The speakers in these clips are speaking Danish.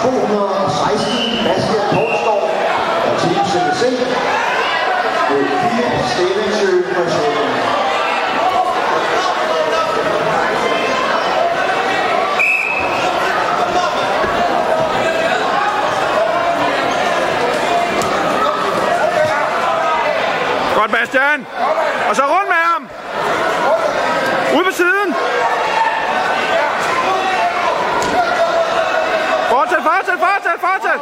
216 Bastian Poulsgaard og Team CBC med 4 Stevensø Reserven. Godt, Bastian. Og så rundt med ham. Ud på siden. 发展。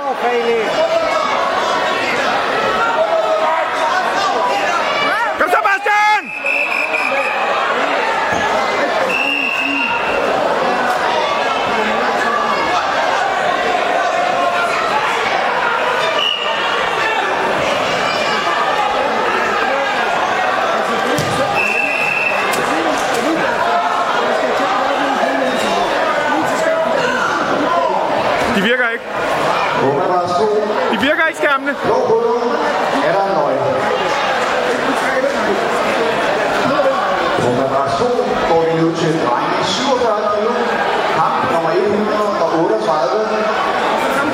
Skærmene. Er der nøje. Nummer var 2 går vi nu til drenge 47 kilo. Kamp nummer 138.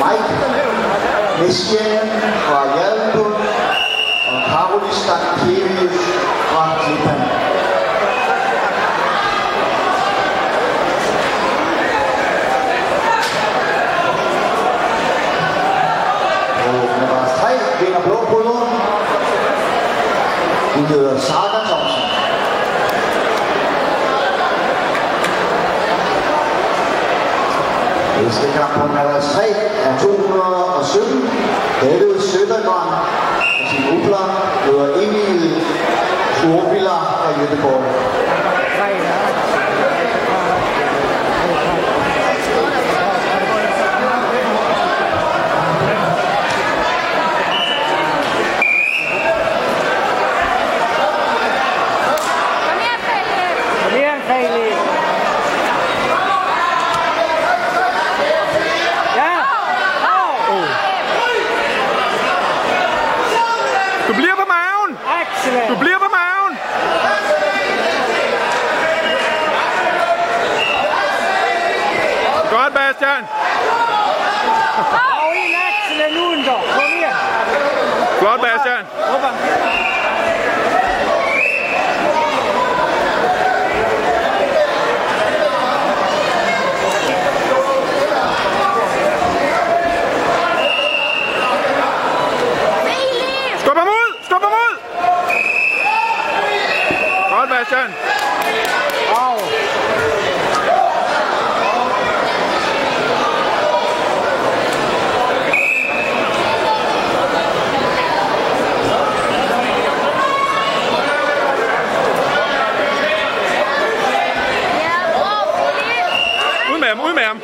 Mike Messian fra Hjalpund og Karolis Stankiewicz fra Klippan. Og nummer 3 vinder blå Gulund. Hun hedder Saga Thomsen. Næste kamp på nummer 3 er 217. David Sødergren og sin Ubler hedder Emil Storbiller fra Göteborg. Kom her, Philip! Kom her, Philip. Ja. Du bliver på maven. Excellent. Du bliver på maven. Godt, Bastian. Og en excellent under. Kom her. Flot, Bastian. Philip! Skub ham ud! Skub ham ud! Godt, Bastian. Au. Ham, ud med ham.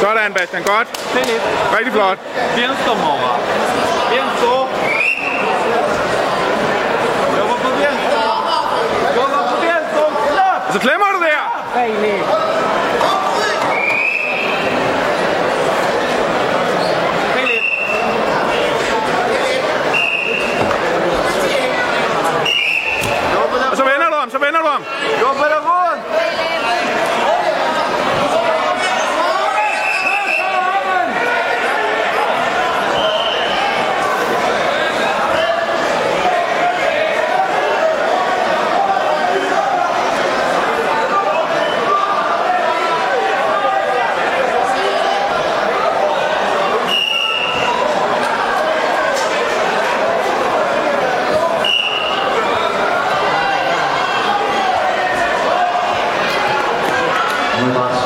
Sådan, Bastian. Godt. Rigtig flot. var på vänster. Släpp! Så klemmer du der. Og så vender du ham, så vender du ham.